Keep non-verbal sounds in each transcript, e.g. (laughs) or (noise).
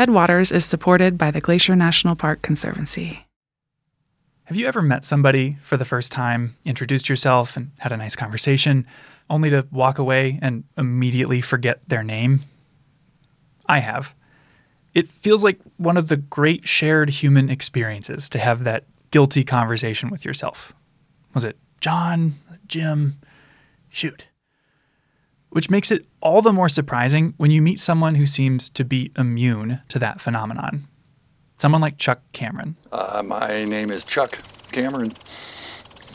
Headwaters is supported by the Glacier National Park Conservancy. Have you ever met somebody for the first time, introduced yourself, and had a nice conversation, only to walk away and immediately forget their name? I have. It feels like one of the great shared human experiences to have that guilty conversation with yourself. Was it John? Jim? Shoot. Which makes it all the more surprising when you meet someone who seems to be immune to that phenomenon. Someone like Chuck Cameron. Uh, my name is Chuck Cameron.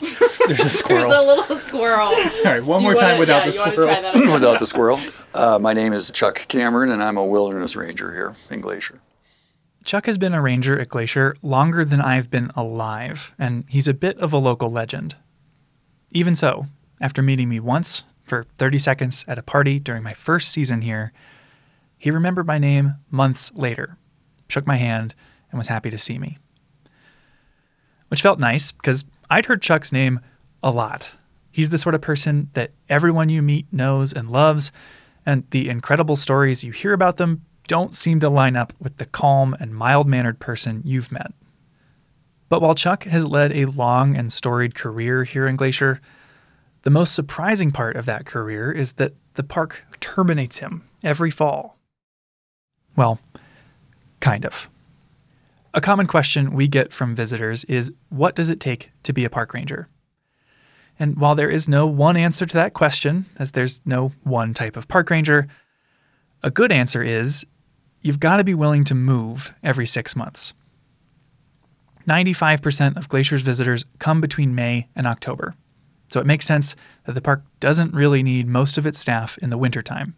(laughs) There's a squirrel. There's a little squirrel. All right, one Do more time wanna- without yeah, the you wanna squirrel. try that again? (laughs) Without the squirrel. Uh, my name is Chuck Cameron, and I'm a wilderness ranger here in Glacier. Chuck has been a ranger at Glacier longer than I've been alive, and he's a bit of a local legend. Even so, after meeting me once for 30 seconds at a party during my first season here, he remembered my name months later, shook my hand, and was happy to see me. Which felt nice because I'd heard Chuck's name a lot. He's the sort of person that everyone you meet knows and loves, and the incredible stories you hear about them don't seem to line up with the calm and mild mannered person you've met. But while Chuck has led a long and storied career here in Glacier, the most surprising part of that career is that the park terminates him every fall. Well, kind of. A common question we get from visitors is what does it take to be a park ranger? And while there is no one answer to that question, as there's no one type of park ranger, a good answer is you've got to be willing to move every six months. 95% of Glacier's visitors come between May and October, so it makes sense that the park doesn't really need most of its staff in the wintertime.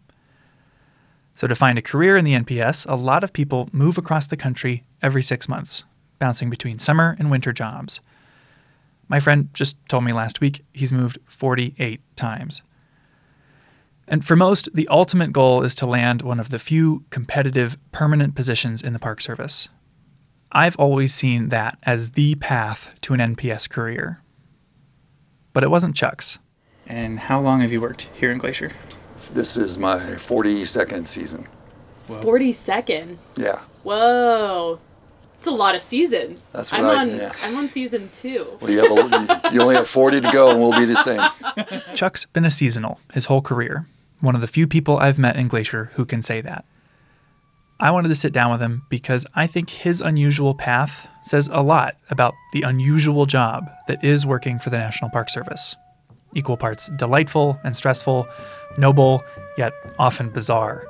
So, to find a career in the NPS, a lot of people move across the country every six months, bouncing between summer and winter jobs. My friend just told me last week he's moved 48 times. And for most, the ultimate goal is to land one of the few competitive permanent positions in the Park Service. I've always seen that as the path to an NPS career. But it wasn't Chuck's. And how long have you worked here in Glacier? This is my 42nd season. 42nd. Yeah. Whoa. It's a lot of seasons. That's I'm I- on yeah. I'm on season two. Well, you, have a, you only have 40 to go, and we'll be the same. (laughs) Chuck's been a seasonal his whole career, one of the few people I've met in Glacier who can say that. I wanted to sit down with him because I think his unusual path says a lot about the unusual job that is working for the National Park Service. Equal parts delightful and stressful, noble, yet often bizarre.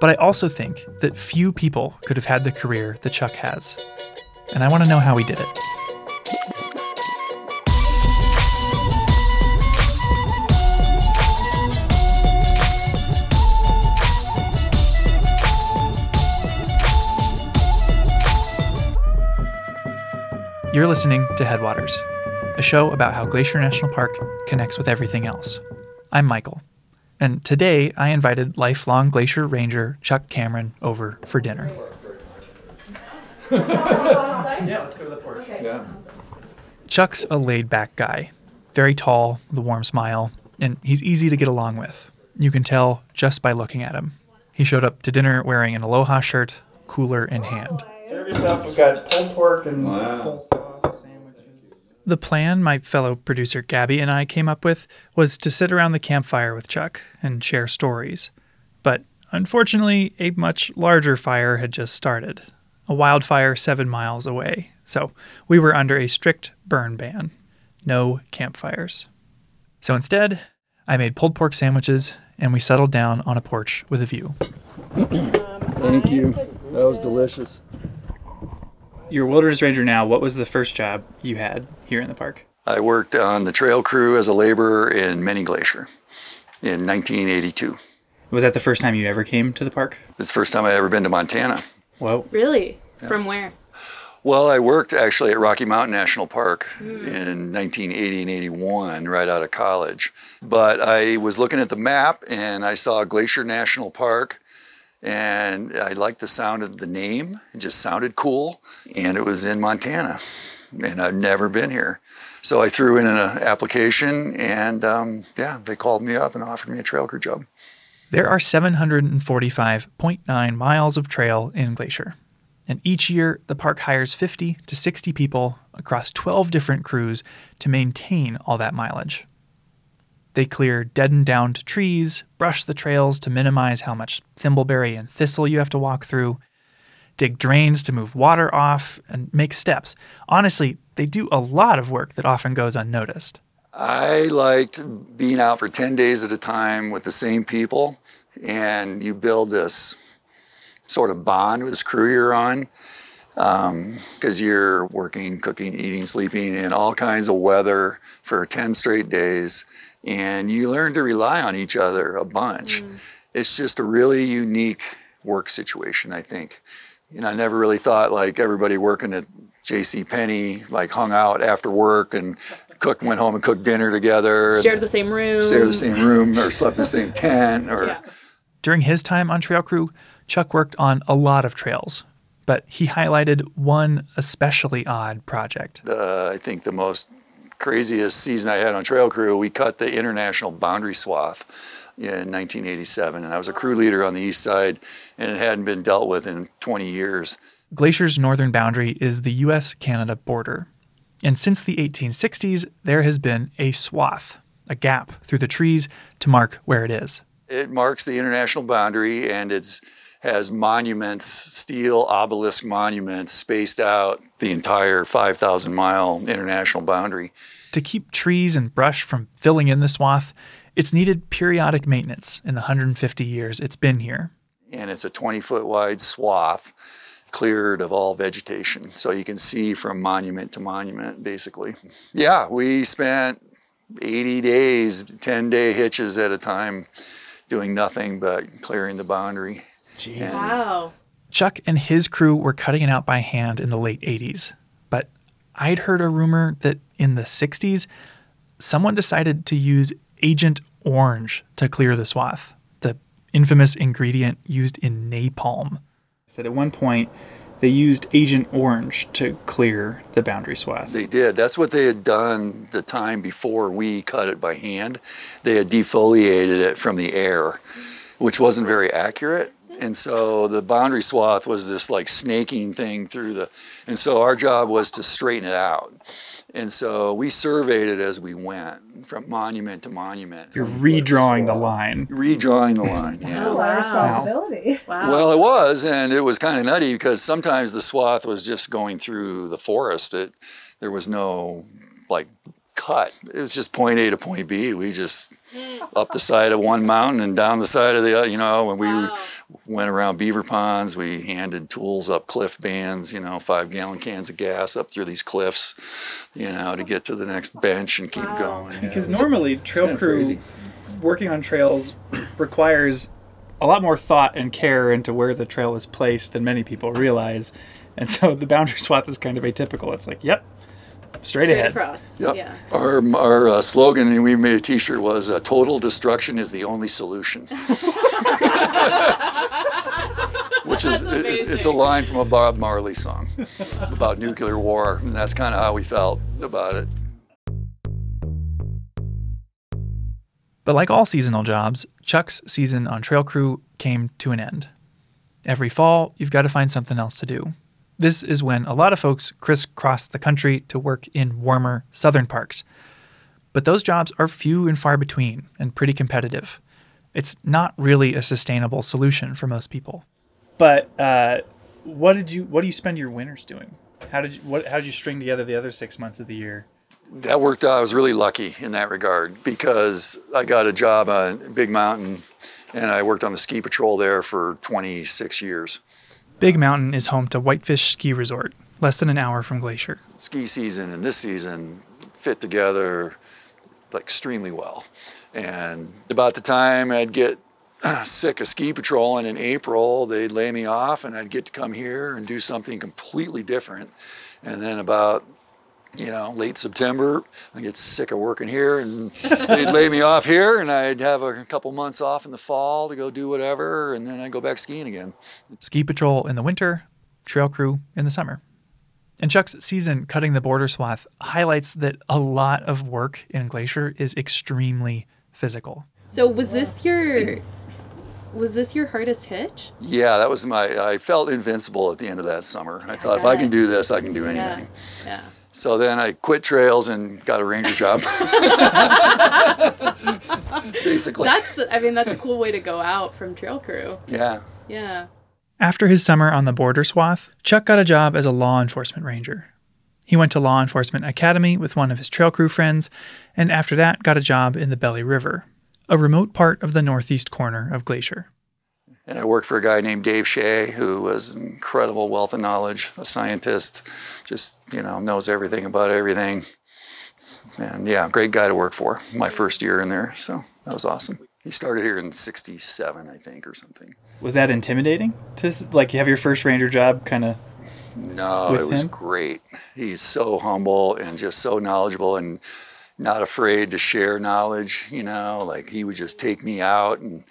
But I also think that few people could have had the career that Chuck has. And I want to know how he did it. You're listening to Headwaters, a show about how Glacier National Park connects with everything else. I'm Michael, and today I invited lifelong Glacier Ranger Chuck Cameron over for dinner. yeah, let's go to the porch. Yeah. Chuck's a laid back guy, very tall, with a warm smile, and he's easy to get along with. You can tell just by looking at him. He showed up to dinner wearing an Aloha shirt, cooler in hand. Serve yourself. We've got pulled pork and coleslaw sandwiches. The plan my fellow producer Gaby and I came up with was to sit around the campfire with Chuck and share stories. But unfortunately, a much larger fire had just started a wildfire seven miles away. So we were under a strict burn ban no campfires. So instead, I made pulled pork sandwiches and we settled down on a porch with a view. Thank you. That was delicious. You're a wilderness ranger now. What was the first job you had here in the park? I worked on the trail crew as a laborer in Many Glacier in 1982. Was that the first time you ever came to the park? It's the first time I'd ever been to Montana. Whoa. Really? From where? Well, I worked actually at Rocky Mountain National Park hmm. in 1980 and 81, right out of college. But I was looking at the map and I saw Glacier National Park, and I liked the sound of the name. It just sounded cool, and it was in Montana, and I've never been here. So I threw in an application, and um, yeah, they called me up and offered me a trail crew job. There are 745.9 miles of trail in Glacier. And each year, the park hires 50 to 60 people across 12 different crews to maintain all that mileage. They clear dead and downed trees, brush the trails to minimize how much thimbleberry and thistle you have to walk through, dig drains to move water off, and make steps. Honestly, they do a lot of work that often goes unnoticed. I liked being out for 10 days at a time with the same people, and you build this sort of bond with this crew you're on because um, you're working, cooking, eating, sleeping in all kinds of weather for 10 straight days, and you learn to rely on each other a bunch. Mm. It's just a really unique work situation, I think. You know, I never really thought like everybody working at J.C. Penney like hung out after work and cooked, went home and cooked dinner together. Shared the same room. Shared the same room, or slept in the same tent, or. Yeah. During his time on Trail Crew, Chuck worked on a lot of trails, but he highlighted one especially odd project. The, I think the most craziest season I had on Trail Crew, we cut the international boundary swath in 1987, and I was a crew leader on the east side, and it hadn't been dealt with in 20 years. Glacier's northern boundary is the US Canada border. And since the 1860s, there has been a swath, a gap through the trees to mark where it is. It marks the international boundary and it's has monuments, steel obelisk monuments spaced out the entire 5,000 mile international boundary. To keep trees and brush from filling in the swath, it's needed periodic maintenance in the 150 years it's been here. And it's a 20 foot wide swath cleared of all vegetation. So you can see from monument to monument, basically. Yeah, we spent 80 days, 10 day hitches at a time, doing nothing but clearing the boundary. Jeez. Wow. Chuck and his crew were cutting it out by hand in the late 80s. But I'd heard a rumor that in the 60s, someone decided to use Agent Orange to clear the swath, the infamous ingredient used in napalm. Said at one point, they used Agent Orange to clear the boundary swath. They did. That's what they had done the time before we cut it by hand. They had defoliated it from the air, which wasn't very accurate. And so the boundary swath was this like snaking thing through the, and so our job was to straighten it out. And so we surveyed it as we went from monument to monument. You're redrawing the line. Redrawing the line, yeah. That's a lot of responsibility. Wow. Well, it was, and it was kind of nutty because sometimes the swath was just going through the forest. It, there was no like cut. It was just point A to point B. We just (laughs) up the side of one mountain and down the side of the other. You know, when we wow. went around beaver ponds, we handed tools up cliff bands. You know, five gallon cans of gas up through these cliffs. You know, to get to the next bench and keep wow. going. Because yeah. normally trail crew crazy. working on trails (clears throat) requires a lot more thought and care into where the trail is placed than many people realize. And so the boundary (laughs) swath is kind of atypical. It's like, yep, straight, straight ahead. across. Yep. Yeah. Our our uh, slogan, and we made a T-shirt, was uh, "Total destruction is the only solution." (laughs) Which is it, it's a line from a Bob Marley song about nuclear war, and that's kind of how we felt about it. But like all seasonal jobs, Chuck's season on Trail Crew came to an end. Every fall, you've got to find something else to do. This is when a lot of folks crisscross the country to work in warmer southern parks. But those jobs are few and far between and pretty competitive. It's not really a sustainable solution for most people. But uh, what did you what do you spend your winters doing? How did you what how did you string together the other six months of the year? That worked out. I was really lucky in that regard because I got a job on Big Mountain and I worked on the ski patrol there for 26 years. Big Mountain is home to Whitefish Ski Resort, less than an hour from Glacier. Ski season and this season fit together like extremely well. And about the time I'd get (clears throat) sick of ski patrolling in April, they'd lay me off and I'd get to come here and do something completely different. And then about you know, late September. I get sick of working here, and they'd lay me off here, and I'd have a couple months off in the fall to go do whatever, and then I'd go back skiing again. Ski patrol in the winter, trail crew in the summer. And Chuck's season cutting the border swath highlights that a lot of work in Glacier is extremely physical. So was this your Was this your hardest hitch? Yeah, that was my. I felt invincible at the end of that summer. I thought if I can do this, I can do anything. Yeah. So then I quit trails and got a ranger job. (laughs) Basically. That's I mean that's a cool way to go out from trail crew. yeah. Yeah. After his summer on the border swath, Chuck got a job as a law enforcement ranger. He went to law enforcement academy with one of his trail crew friends, and after that got a job in the Belly River, a remote part of the northeast corner of Glacier. And I worked for a guy named Dave Shea, who was an incredible wealth of knowledge, a scientist, just, you know, knows everything about everything. And yeah, great guy to work for. My first year in there. So that was awesome. He started here in 67, I think, or something. Was that intimidating to like you have your first ranger job kind of No, With it was him? great. He's so humble and just so knowledgeable and not afraid to share knowledge, you know, like he would just take me out and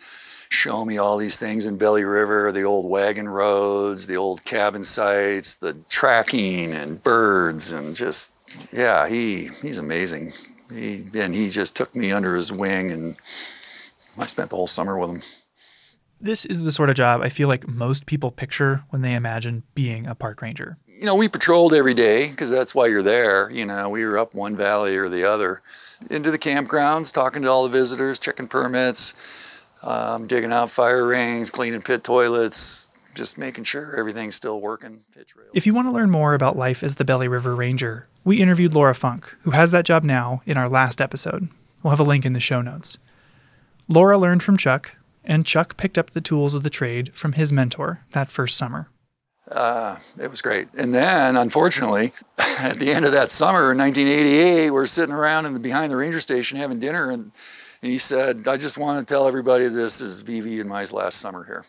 show me all these things in Belly River, the old wagon roads, the old cabin sites, the tracking and birds and just yeah, he he's amazing. He and he just took me under his wing and I spent the whole summer with him. This is the sort of job I feel like most people picture when they imagine being a park ranger. you know, we patrolled every day because that's why you're there. You know, we were up one valley or the other, into the campgrounds, talking to all the visitors, checking permits, um, digging out fire rings, cleaning pit toilets, just making sure everything's still working. If you want to learn more about life as the Belly River Ranger, we interviewed Laura Funk, who has that job now, in our last episode. We'll have a link in the show notes. Laura learned from Chuck, and Chuck picked up the tools of the trade from his mentor that first summer. uh, it was great. And then, unfortunately, (laughs) at the end of that summer in 1988, we're sitting around in the behind the ranger station having dinner, and, and he said, "I just want to tell everybody this is Vivi and my last summer here."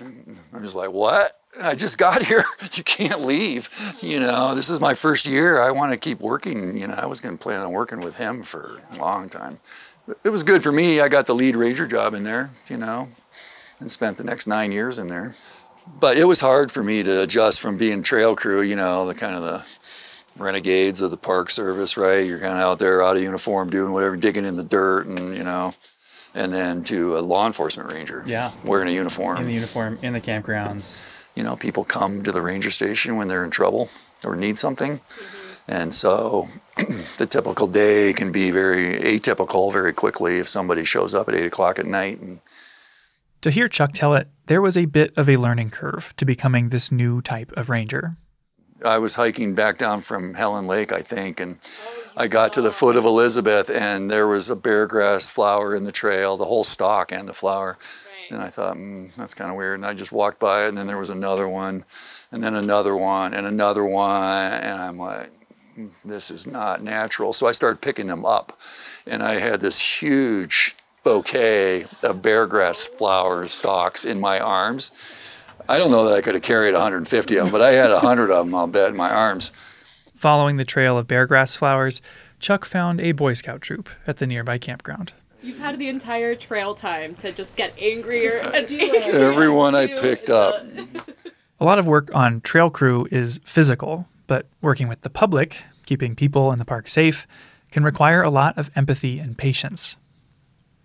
I'm just like, "What?" I just got (laughs) here. You can't leave. You know, this is my first year. I want to keep working. You know, I was going to plan on working with him for a long time. It was good for me. I got the lead ranger job in there, you know, and spent the next nine years in there but it was hard for me to adjust from being trail crew, you know, the kind of the renegades of the park service, right? You're kind of out there out of uniform doing whatever, digging in the dirt and, you know, and then to a law enforcement ranger. Yeah. Wearing a uniform. In the uniform, in the campgrounds. you know, people come to the ranger station when they're in trouble or need something. Mm-hmm. And so (clears throat) the typical day can be very atypical very quickly if somebody shows up at eight o'clock at night and To hear Chuck tell it, there was a bit of a learning curve to becoming this new type of ranger. I was hiking back down from Helen Lake, I think, and I got to the foot of Elizabeth, and there was a bear grass flower in the trail, the whole stalk and the flower. And I thought, mm, that's kind of weird. And I just walked by it, and then there was another one, and then another one, and another one. And I'm like, "Mm, this is not natural. So I started picking them up, and I had this huge bouquet of bear grass flower stalks in my arms. I don't know that I could have carried 150 of them, but I had 100 of them, I'll bet, in my arms. Following the trail of beargrass flowers, Chuck found a Boy Scout troop at the nearby campground. You've had the entire trail time to just get angrier and angrier. Everyone I picked up. (laughs) A lot of work on trail crew is physical, but working with the public, keeping people in the park safe, can require a lot of empathy and patience.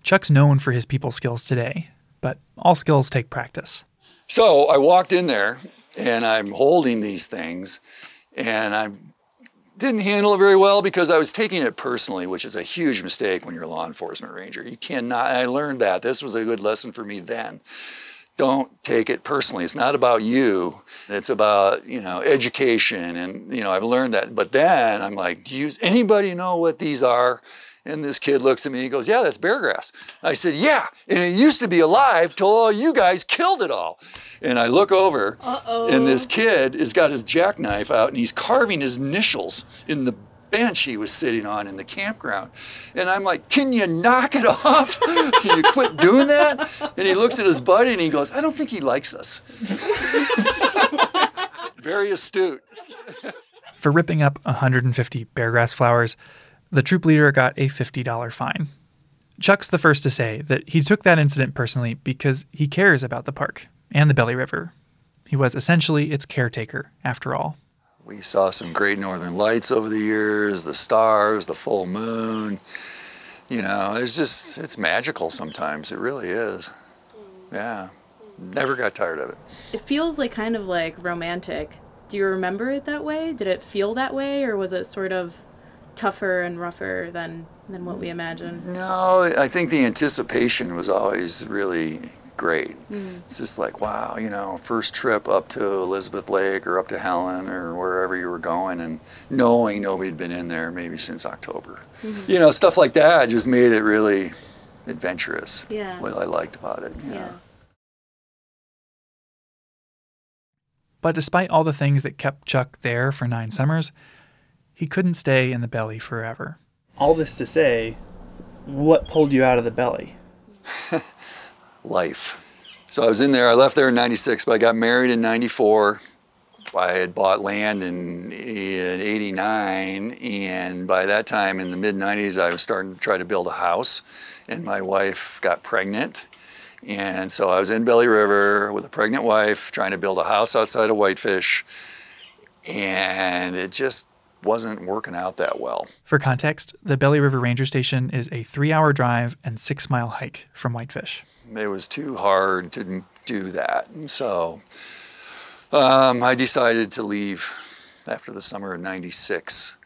Chuck's known for his people skills today, but all skills take practice. So I walked in there and I'm holding these things and I didn't handle it very well because I was taking it personally, which is a huge mistake when you're a law enforcement ranger. You cannot, I learned that. This was a good lesson for me then. Don't take it personally. It's not about you. It's about, you know, education. And, you know, I've learned that. But then I'm like, do you, anybody know what these are? And this kid looks at me and he goes, Yeah, that's bear grass. I said, Yeah, and it used to be alive till all you guys killed it all. And I look over, and this kid has got his jackknife out and he's carving his initials in the bench he was sitting on in the campground. And I'm like, Can you knock it (laughs) off? Can you quit doing that? And he looks at his buddy and he goes, I don't think he likes us. (laughs) Very astute. For ripping up 150 beargrass flowers, the troop leader got a $50 fine. Chuck's the first to say that he took that incident personally because he cares about the park and the Belly River. He was essentially its caretaker, after all. We saw some great northern lights over the years, the stars, the full moon. You know, it's just, it's magical sometimes. It really is. Yeah. Never got tired of it. It feels like kind of like romantic. Do you remember it that way? Did it feel that way, or was it sort of tougher and rougher than than what we imagined? No, I think the anticipation was always really great. Mm. It's just like, wow, you know, first trip up to Elizabeth Lake or up to Helen or wherever you were going, and knowing nobody'd been in there maybe since October. Mm-hmm. You know, stuff like that just made it really adventurous. Yeah. What I liked about it. Yeah. Yeah. But despite all the things that kept Chuck there for nine summers, he couldn't stay in the belly forever. All this to say, what pulled you out of the belly? (laughs) life. So I was in there. I left there in '96, but I got married in '94. I had bought land in, in '89, and by that time, in the mid '90s, I was starting to try to build a house, and my wife got pregnant, and so I was in Belly River with a pregnant wife, trying to build a house outside of Whitefish, and it just wasn't working out that well. For context, the Belly River Ranger Station is a three hour drive and six mile hike from Whitefish. it was too hard to do that. And so um, I decided to leave after the summer of 96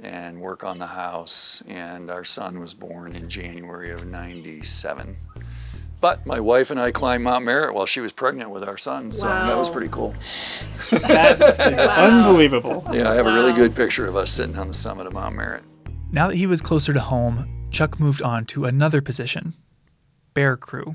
and work on the house. And our son was born in January of 97. But my wife and I climbed Mount Merritt while she was pregnant with our son. So that was pretty cool. That is unbelievable. Yeah, I have a really good picture of us sitting on the summit of Mount Merritt. Now that he was closer to home, Chuck moved on to another position bear crew.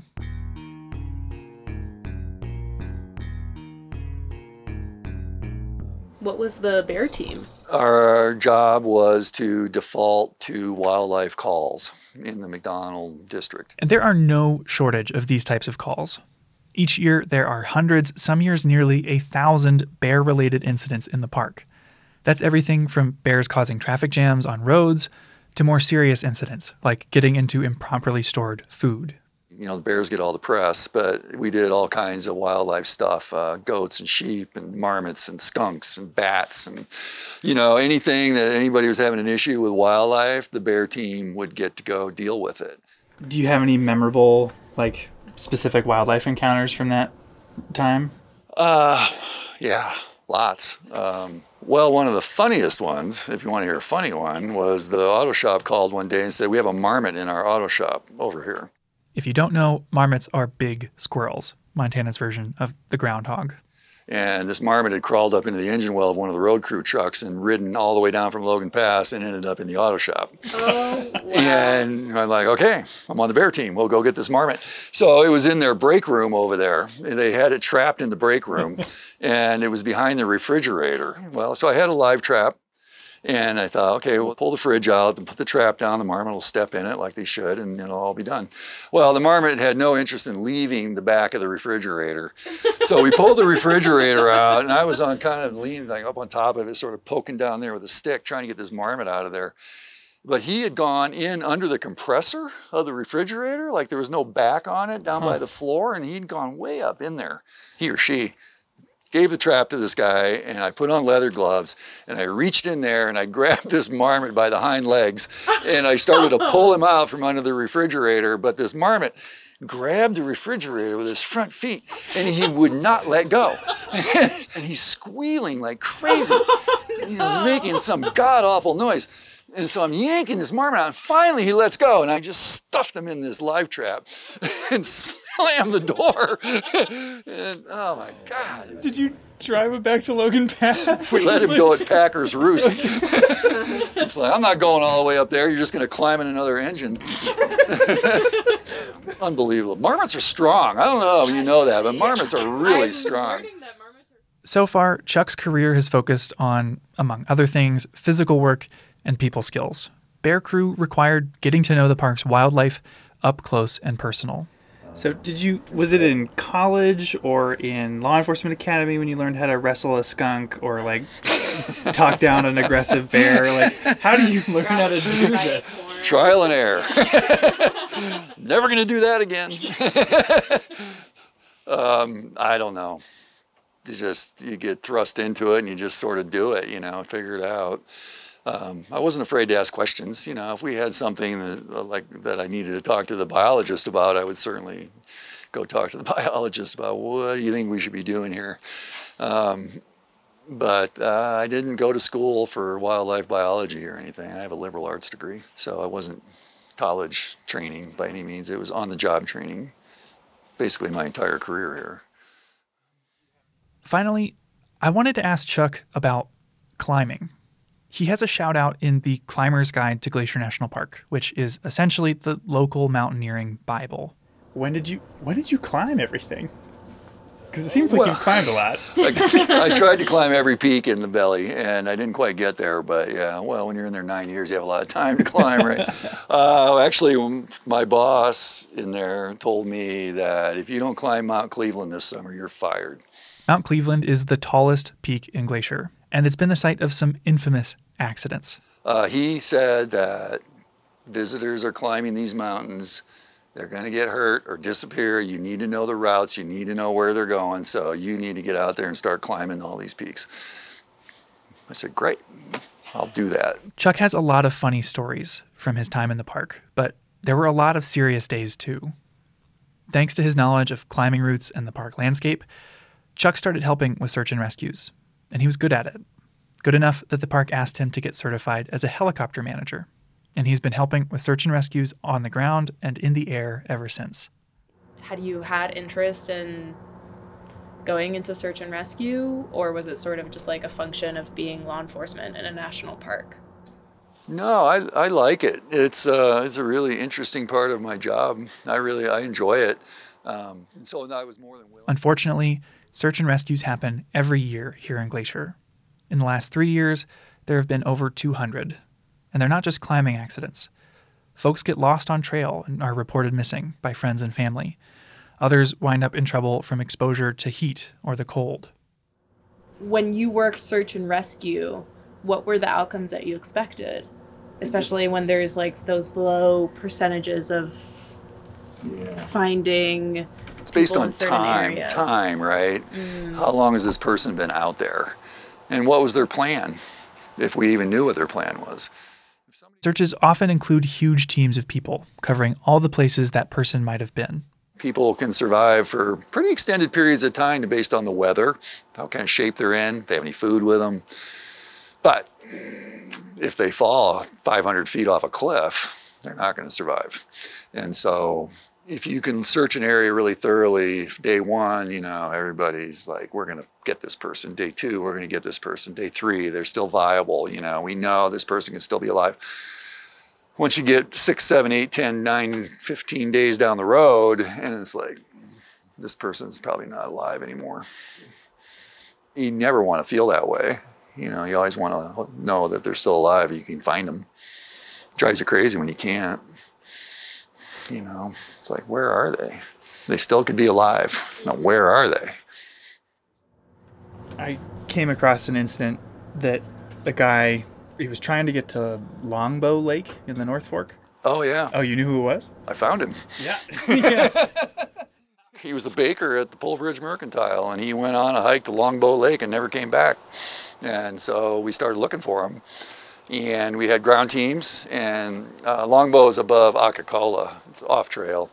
What was the bear team? Our job was to default to wildlife calls in the McDonald district. And there are no shortage of these types of calls. Each year, there are hundreds, some years nearly a thousand bear related incidents in the park. That's everything from bears causing traffic jams on roads to more serious incidents like getting into improperly stored food. You know, the bears get all the press, but we did all kinds of wildlife stuff uh, goats and sheep and marmots and skunks and bats and, you know, anything that anybody was having an issue with wildlife, the bear team would get to go deal with it. Do you have any memorable, like, specific wildlife encounters from that time? Uh, yeah, lots. Um, well, one of the funniest ones, if you want to hear a funny one, was the auto shop called one day and said, We have a marmot in our auto shop over here. If you don't know, marmots are big squirrels, Montana's version of the groundhog. And this marmot had crawled up into the engine well of one of the road crew trucks and ridden all the way down from Logan Pass and ended up in the auto shop. Oh, wow. And I'm like, okay, I'm on the bear team. We'll go get this marmot. So it was in their break room over there. They had it trapped in the break room (laughs) and it was behind the refrigerator. Well, so I had a live trap and I thought, okay, we'll pull the fridge out and put the trap down. The marmot will step in it like they should and it'll all be done. Well, the marmot had no interest in leaving the back of the refrigerator. (laughs) So we pulled the refrigerator out and I was on kind of leaning like up on top of it, sort of poking down there with a stick, trying to get this marmot out of there but he had gone in under the compressor of the refrigerator, like there was no back on it down by the floor, and he'd gone way up in there. He or she gave the trap to this guy, and I put on leather gloves, and I reached in there and I (laughs) grabbed this marmot by the hind legs, and I started to pull him out from under the refrigerator. But this marmot grabbed the refrigerator with his front feet, and he would not let go. (laughs) and he's squealing like crazy. (laughs) He was making some god awful noise. And so I'm yanking this marmot out, and finally he lets go, and I just stuffed him in this live trap and slammed the door. and oh my God. Did you drive it back to Logan Pass? We let him go at Packer's Roost. (laughs) it's like, I'm not going all the way up there. You're just going to climb in another engine. (laughs) Unbelievable. Marmots are strong. I don't know if you know that, but marmots are really strong. learning that marmots are- So far, Chuck's career has focused on, among other things, physical work and people skills. Bear Crew required getting to know the park's wildlife up close and personal. So, did you, was it in college or in law enforcement academy when you learned how to wrestle a skunk or like talk down an aggressive bear? Like, how do you learn how to do this? Trial and error. (laughs) Never going to do that again. (laughs) um, I don't know. You just you get thrust into it and you just sort of do it, you know, figure it out. Um, I wasn't afraid to ask questions. You know, if we had something that, like that I needed to talk to the biologist about, I would certainly go talk to the (laughs) biologist about what do you think we should be doing here. Um, but uh, I didn't go to school for wildlife biology or anything. I have a liberal arts degree, so I wasn't college training by any means. It was on the job training, basically my entire career here. Finally, I wanted to ask Chuck about climbing. He has a shout out in the Climber's Guide to Glacier National Park, which is essentially the local mountaineering Bible. When did you when did you climb everything? Because it seems like Well- you've climbed a lot. (laughs) I, I tried to climb every peak in the belly, and I didn't quite get there. But yeah, well, when you're in there nine years, you have a lot of time to climb, right? (laughs) uh, actually, my boss in there told me that if you don't climb Mount Cleveland this summer, you're fired. Mount Cleveland is the tallest peak in Glacier, and it's been the site of some infamous accidents. Uh, he said that visitors are climbing these mountains. They're going to get hurt or disappear. You need to know the routes. You need to know where they're going. So you need to get out there and start climbing all these peaks. I said, Great, I'll do that. Chuck has a lot of funny stories from his time in the park, but there were a lot of serious days too. Thanks to his knowledge of climbing routes and the park landscape, Chuck started helping with search and rescues, and he was good at it. Good enough that the park asked him to get certified as a helicopter manager, and he's been helping with search and rescues on the ground and in the air ever since. Had you had interest in going into search and rescue, or was it sort of just like a function of being law enforcement in a national park? No, I, I like it. It's uh, it's a really interesting part of my job. I really I enjoy it. Um, and so I was more than willing. Unfortunately, search and rescues happen every year here in Glacier. In the last three years, there have been over 200, and they're not just climbing accidents. Folks get lost on trail and are reported missing by friends and family. Others wind up in trouble from exposure to heat or the cold. When you worked search and rescue, what were the outcomes that you expected? Especially when there's like those low percentages of finding It's based on time, areas. time, right? Mm. How long has this person been out there, and what was their plan? If we even knew what their plan was. Searches often include huge teams of people covering all the places that person might have been. People can survive for pretty extended periods of time based on the weather, how kind of shape they're in, if they have any food with them. But if they fall 500 feet off a cliff, they're not going to survive. And so, if you can search an area really thoroughly, day one, you know, everybody's like, we're going to get this person. Day two, we're going to get this person. Day three, they're still viable. You know, we know this person can still be alive. Once you get six, seven, eight, 10, 9, 15 days down the road, and it's like, this person's probably not alive anymore. You never want to feel that way. You know, you always want to know that they're still alive. You can find them. drives you crazy when you can't. You know, it's like, where are they? They still could be alive. Now, where are they? I came across an incident that a guy he was trying to get to Longbow Lake in the North Fork. Oh, yeah. Oh, you knew who it was? I found him. Yeah. (laughs) yeah. He was a baker at the Polebridge Mercantile, and he went on a hike to Longbow Lake and never came back. And so we started looking for him. And we had ground teams, and uh, Longbow is above Akokala. It's off trail.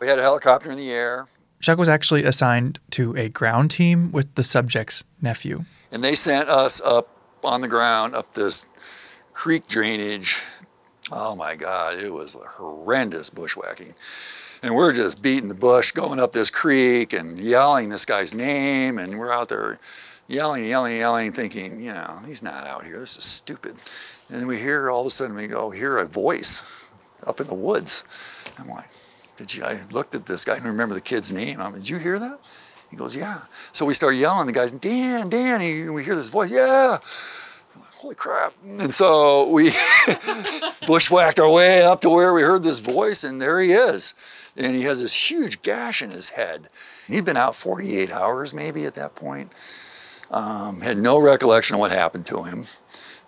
We had a helicopter in the air, Chuck was actually assigned to a ground team with the subject's nephew. and they sent us up on the ground up this creek drainage. Oh my God, it was horrendous bushwhacking. And we're just beating the bush, going up this creek and yelling this guy's name. And we're out there yelling, yelling, yelling, thinking, you know, he's not out here. This is stupid. And then we hear all of a sudden we go, hear a voice up in the woods. I'm like, did you? I looked at this guy. I don't remember the kid's name. I'm did you hear that? He goes, yeah. So we start yelling. The guy's, Dan, Dan. We hear this voice, yeah. Holy crap. And so we (laughs) bushwhacked our way up to where we heard this voice, and there he is. And he has this huge gash in his head. He'd been out 48 hours maybe at that point. Um, had no recollection of what happened to him.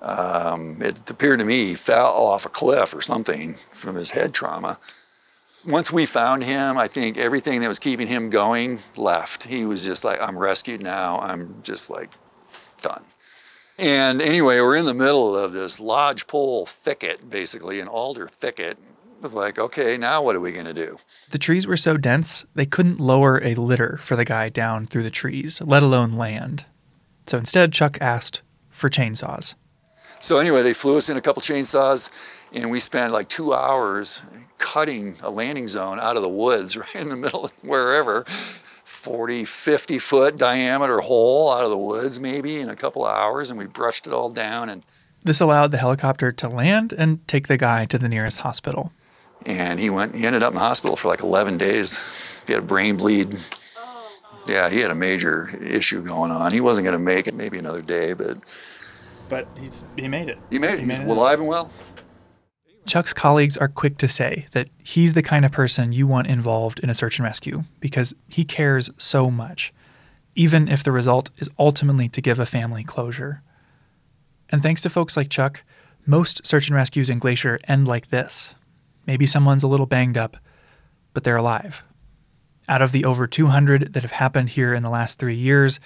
Um, it appeared to me he fell off a cliff or something from his head trauma once we found him, I think everything that was keeping him going left. He was just like, I'm rescued now. I'm just like done. And anyway, we're in the middle of this lodgepole thicket, basically, an alder thicket. was like, okay, now what are we going to do? The trees were so dense, they couldn't lower a litter for the guy down through the trees, let alone land. So instead, Chuck asked for chainsaws. So anyway, they flew us in a couple chainsaws, and we spent like two hours cutting a landing zone out of the woods (laughs) right in the middle of wherever 40 50 foot diameter hole out of the woods maybe in a couple of hours and we brushed it all down and This allowed the helicopter to land and take the guy to the nearest hospital. and he went he ended up in the hospital for like 11 days he had a brain bleed yeah he had a major issue going on he wasn't going to make it maybe another day but But he's he made it. he made it He he's made it. alive and well Chuck's colleagues are quick to say that he's the kind of person you want involved in a search and rescue because he cares so much, even if the result is ultimately to give a family closure. And thanks to folks like Chuck, most search and rescues in Glacier end like this. Maybe someone's a little banged up, but they're alive. Out of the over 200 that have happened here in the last three years,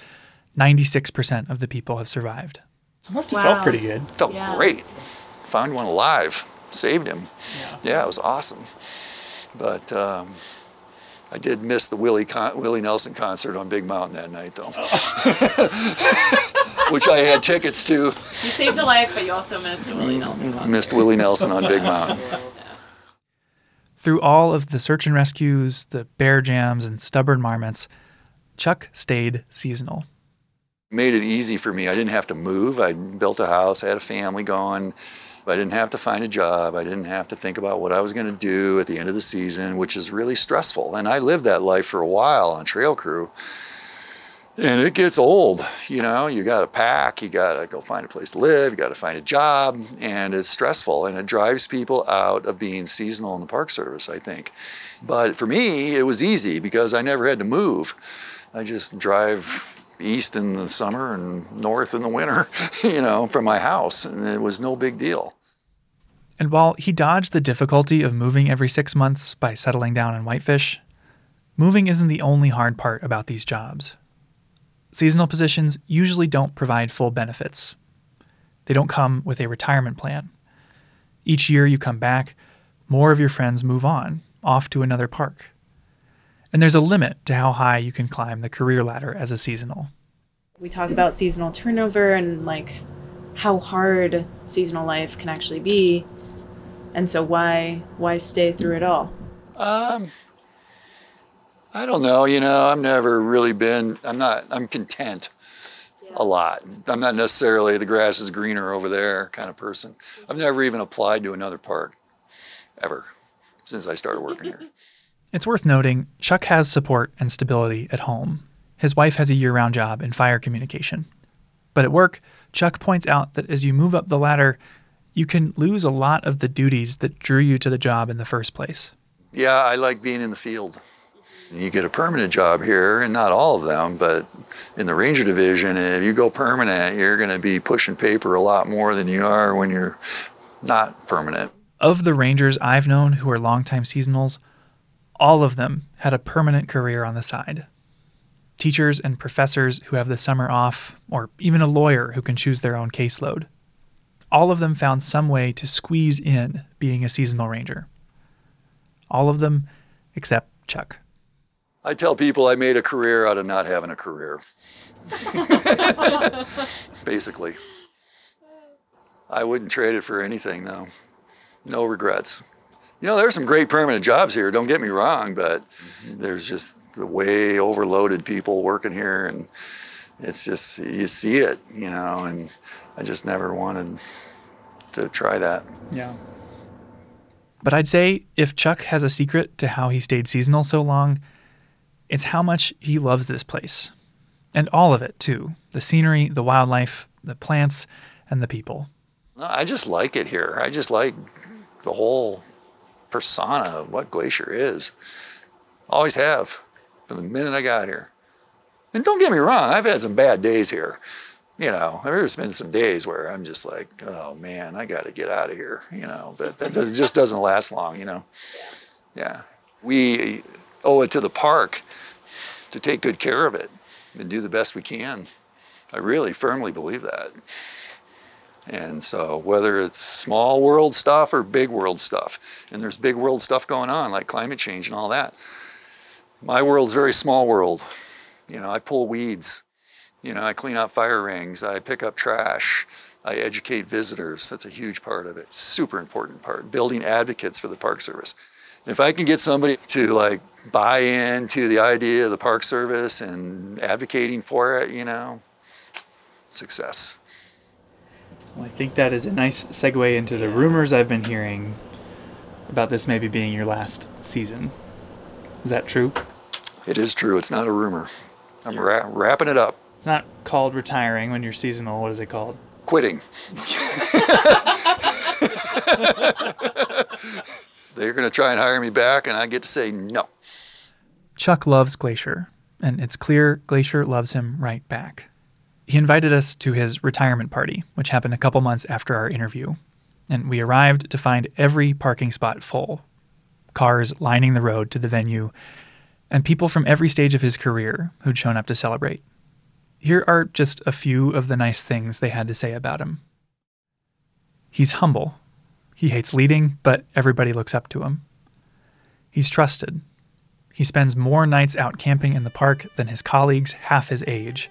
96% of the people have survived. It must have Wow. felt pretty good. felt Yeah. great found one alive saved him Yeah. yeah, it was awesome. But um, I did miss the Willie Con- Willie Nelson concert on Big Mountain that night, though, (laughs) which I had tickets to. You saved a life, but you also missed a Willie Nelson concert. Missed Willie Nelson on Big Mountain. (laughs) Through all of the search and rescues, the bear jams, and stubborn marmots, Chuck stayed seasonal. Made it easy for me. I didn't have to move. I built a house. I had a family going. I didn't have to find a job. I didn't have to think about what I was going to do at the end of the season, which is really stressful. And I lived that life for a while on trail crew. And it gets old, you know, you got to pack, you got to go find a place to live, you got to find a job, and it's stressful and it drives people out of being seasonal in the Park Service, I think. But for me, it was easy because I never had to move. I just drive east in the summer and north in the winter, (laughs) you know, from my house, and it was no big deal. And while he dodged the difficulty of moving every six months by settling down in Whitefish, moving isn't the only hard part about these jobs. Seasonal positions usually don't provide full benefits. They don't come with a retirement plan. Each year you come back, more of your friends move on, off to another park. And there's a limit to how high you can climb the career ladder as a seasonal. We talk about seasonal turnover and like how hard seasonal life can actually be. And so why why stay through it all? Um, I don't know. You know, I've never really been. I'm not. I'm content a lot. I'm not necessarily the grass is greener over there kind of person. I've never even applied to another park, ever, since I started working here. (laughs) It's worth noting Chuck has support and stability at home. His wife has a year round job in fire communication. But at work, Chuck points out that as you move up the ladder, you can lose a lot of the duties that drew you to the job in the first place. Yeah, I like being in the field. You get a permanent job here, and not all of them, but in the ranger division, if you go permanent, you're going to be pushing paper a lot more than you are when you're not permanent. Of the Rangers I've known who are longtime seasonals, all of them had a permanent career on the side. Teachers and professors who have the summer off, or even a lawyer who can choose their own caseload. All of them found some way to squeeze in being a seasonal ranger. All of them except Chuck. I tell people I made a career out of not having a career. (laughs) Basically. I wouldn't trade it for anything, though. No regrets. You know, there's some great permanent jobs here, don't get me wrong, but mm-hmm. there's just the way overloaded people working here, and it's just, you see it, you know, and I just never wanted to try that. Yeah. But I'd say if Chuck has a secret to how he stayed seasonal so long, it's how much he loves this place. And all of it, too the scenery, the wildlife, the plants, and the people. I just like it here. I just like the whole persona of what Glacier is. Always have from the minute I got here. And don't get me wrong, I've had some bad days here. You know, there's been some days where I'm just like, oh man, I got to get out of here. You know, but that, just doesn't last long. You know. Yeah. We owe it to the park to take good care of it and do the best we can. I really firmly believe that. And so, whether it's small world stuff or big world stuff, and there's big world stuff going on like climate change and all that. My world's very small world. You know, I pull weeds. You know, I clean out fire rings. I pick up trash. I educate visitors. That's a huge part of it. Super important part. Building advocates for the Park Service. If I can get somebody to like buy into the idea of the Park Service and advocating for it, you know, success. Well, I think that is a nice segue into the rumors I've been hearing about this maybe being your last season. Is that true? It is true. It's not a rumor. I'm ra- wrapping it up. It's not called retiring when you're seasonal. What is it called? Quitting. (laughs) They're going to try and hire me back, and I get to say no. Chuck loves Glacier, and it's clear Glacier loves him right back. He invited us to his retirement party, which happened a couple months after our interview, and we arrived to find every parking spot full cars lining the road to the venue, and people from every stage of his career who'd shown up to celebrate. Here are just a few of the nice things they had to say about him. He's humble. He hates leading, but everybody looks up to him. He's trusted. He spends more nights out camping in the park than his colleagues half his age.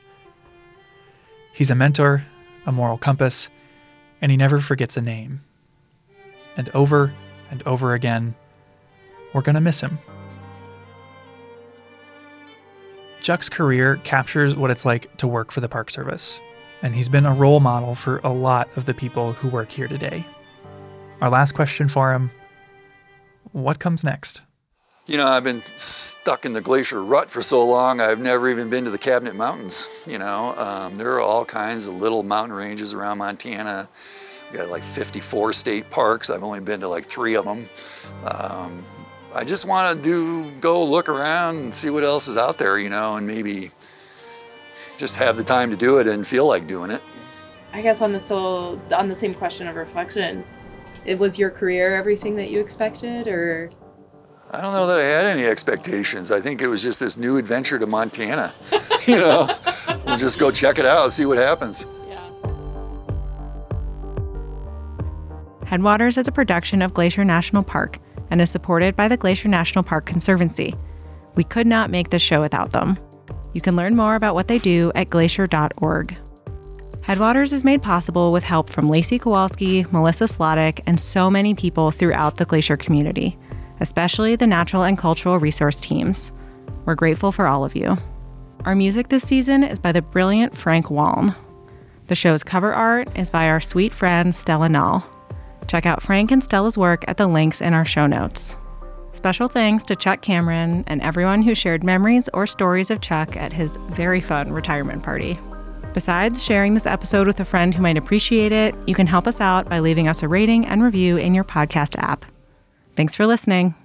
He's a mentor, a moral compass, and he never forgets a name. And over and over again, we're going to miss him. Chuck's career captures what it's like to work for the Park Service, and he's been a role model for a lot of the people who work here today. Our last question for him what comes next? You know, I've been stuck in the glacier rut for so long, I've never even been to the Cabinet Mountains. You know, um, there are all kinds of little mountain ranges around Montana. We got like 54 state parks. I've only been to like three of them. Um, I just want to do go look around and see what else is out there, you know, and maybe just have the time to do it and feel like doing it. I guess on the still on the same question of reflection, it was your career everything that you expected, or I don't know that I had any expectations. I think it was just this new adventure to Montana. (laughs) you know, we'll just go check it out, see what happens. yeah. Headwaters is a production of Glacier National Park and is supported by the Glacier National Park Conservancy. We could not make this show without them. You can learn more about what they do at glacier.org. Headwaters is made possible with help from Lacy Kowalski, Melissa Slottick, and so many people throughout the Glacier community, especially the natural and cultural resource teams. We're grateful for all of you. Our music this season is by the brilliant Frank Waln. The show's cover art is by our sweet friend Stella Nall. Check out Frank and Stella's work at the links in our show notes. Special thanks to Chuck Cameron and everyone who shared memories or stories of Chuck at his very fun retirement party. Besides sharing this episode with a friend who might appreciate it, you can help us out by leaving us a rating and review in your podcast app. Thanks for listening.